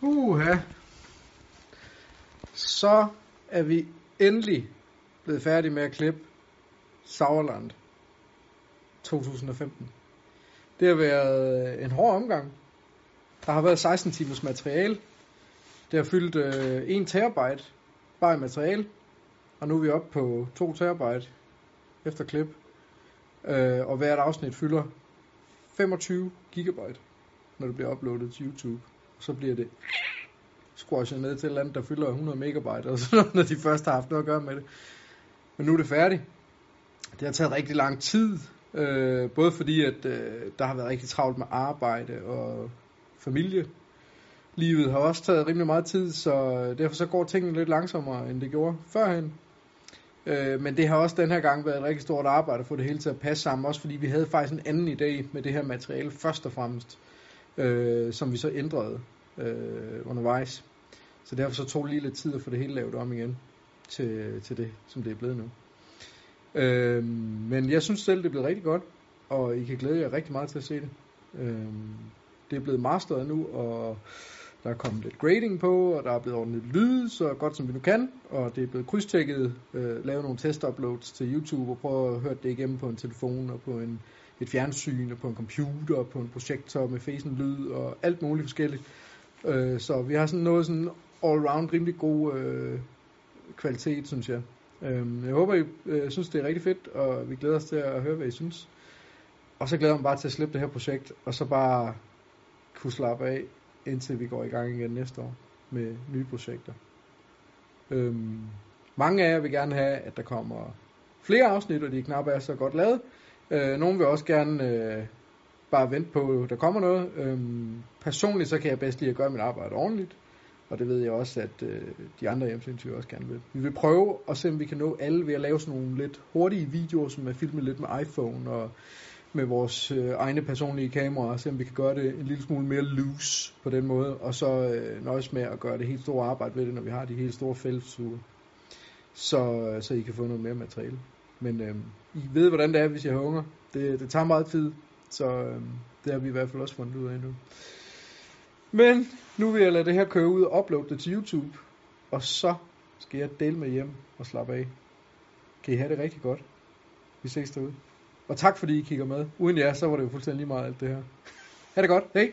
Uha. Så er vi endelig blevet færdige med at klippe Sauerland 2015. Det har været øh, en hård omgang. Der har været 16 timers materiale. Det har fyldt øh, 1 terabyte bare i materiale. Og nu er vi oppe på 2 terabyte efter klip. Øh, og hvert afsnit fylder 25 gigabyte, når det bliver uploadet til YouTube. Så bliver det squashet ned til et eller andet, der fylder 100 megabyte, og sådan noget, når de først har haft noget at gøre med det. Men nu er det færdigt. Det har taget rigtig lang tid, øh, både fordi, at øh, der har været rigtig travlt med arbejde og familie. Livet har også taget rimelig meget tid, så derfor så går tingene lidt langsommere, end det gjorde førhen. Øh, men det har også den her gang været et rigtig stort arbejde at få det hele til at passe sammen, også fordi vi havde faktisk en anden idé med det her materiale først og fremmest, øh, som vi så ændrede øh, undervejs. Så derfor så tog det lige lidt tid at få det hele lavet om igen til, til det, som det er blevet nu. Øh, men jeg synes selv, det er blevet rigtig godt, og I kan glæde jer rigtig meget til at se det. Øh, det er blevet masteret nu, og der er kommet lidt grading på, og der er blevet ordnet lyd, så godt som vi nu kan, og det er blevet krydstjekket, øh, lavet nogle test-uploads til YouTube, og prøve at høre det igennem på en telefon, og på en, et fjernsyn, og på en computer, og på en projektor med facen lyd, og alt muligt forskelligt. Øh, så vi har sådan noget sådan all-round rimelig god øh, kvalitet, synes jeg. Øh, jeg håber, I øh, synes, det er rigtig fedt, og vi glæder os til at høre, hvad I synes. Og så glæder jeg mig bare til at slippe det her projekt, og så bare kunne slappe af indtil vi går i gang igen næste år med nye projekter. Øhm, mange af jer vil gerne have, at der kommer flere afsnit, og de knap er så godt lavet. Øh, nogle vil også gerne øh, bare vente på, at der kommer noget. Øhm, personligt så kan jeg bedst lide at gøre mit arbejde ordentligt, og det ved jeg også, at øh, de andre hjemmesindssyge også gerne vil. Vi vil prøve at se, om vi kan nå alle ved at lave sådan nogle lidt hurtige videoer, som er filmet lidt med iPhone og med vores øh, egne personlige kameraer, så vi kan gøre det en lille smule mere loose på den måde, og så øh, nøjes med at gøre det helt store arbejde ved det, når vi har de helt store feltsuger, så, øh, så I kan få noget mere materiale. Men øh, I ved, hvordan det er, hvis jeg har hunger. Det, det tager meget tid, så øh, det har vi i hvert fald også fundet ud af nu. Men nu vil jeg lade det her køre ud og uploade det til YouTube, og så skal jeg dele med hjem og slappe af. Kan I have det rigtig godt. Vi ses derude. Og tak fordi I kigger med. Uden jer, så var det jo fuldstændig lige meget alt det her. Ha' det godt. Hej.